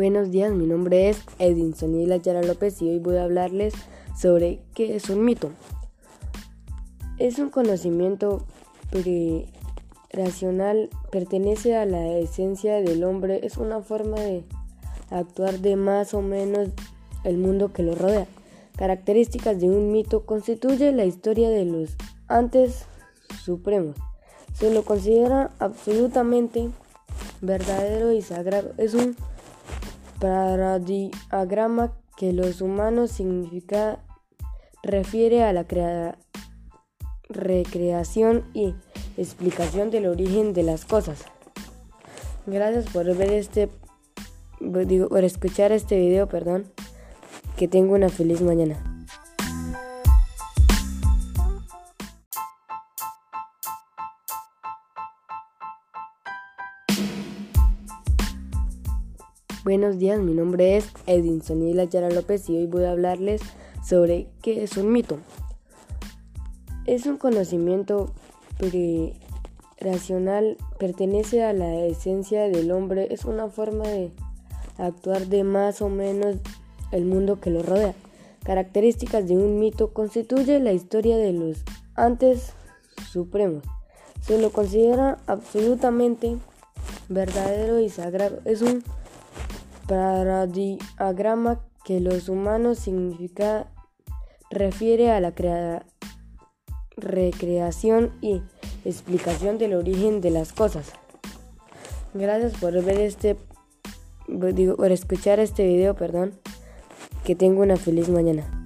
Buenos días, mi nombre es Edinson Yara López y hoy voy a hablarles sobre qué es un mito. Es un conocimiento racional, pertenece a la esencia del hombre, es una forma de actuar de más o menos el mundo que lo rodea. Características de un mito constituye la historia de los antes supremos. Se lo considera absolutamente verdadero y sagrado. Es un paradigma que los humanos significa refiere a la recreación y explicación del origen de las cosas. Gracias por ver este por escuchar este video, perdón. Que tengo una feliz mañana. Buenos días, mi nombre es Edinson Yara López y hoy voy a hablarles sobre qué es un mito. Es un conocimiento racional, pertenece a la esencia del hombre, es una forma de actuar de más o menos el mundo que lo rodea. Características de un mito constituye la historia de los antes supremos. Se lo considera absolutamente verdadero y sagrado. Es un paradigma que los humanos significa refiere a la recreación y explicación del origen de las cosas. Gracias por ver este por escuchar este video, perdón. Que tengo una feliz mañana.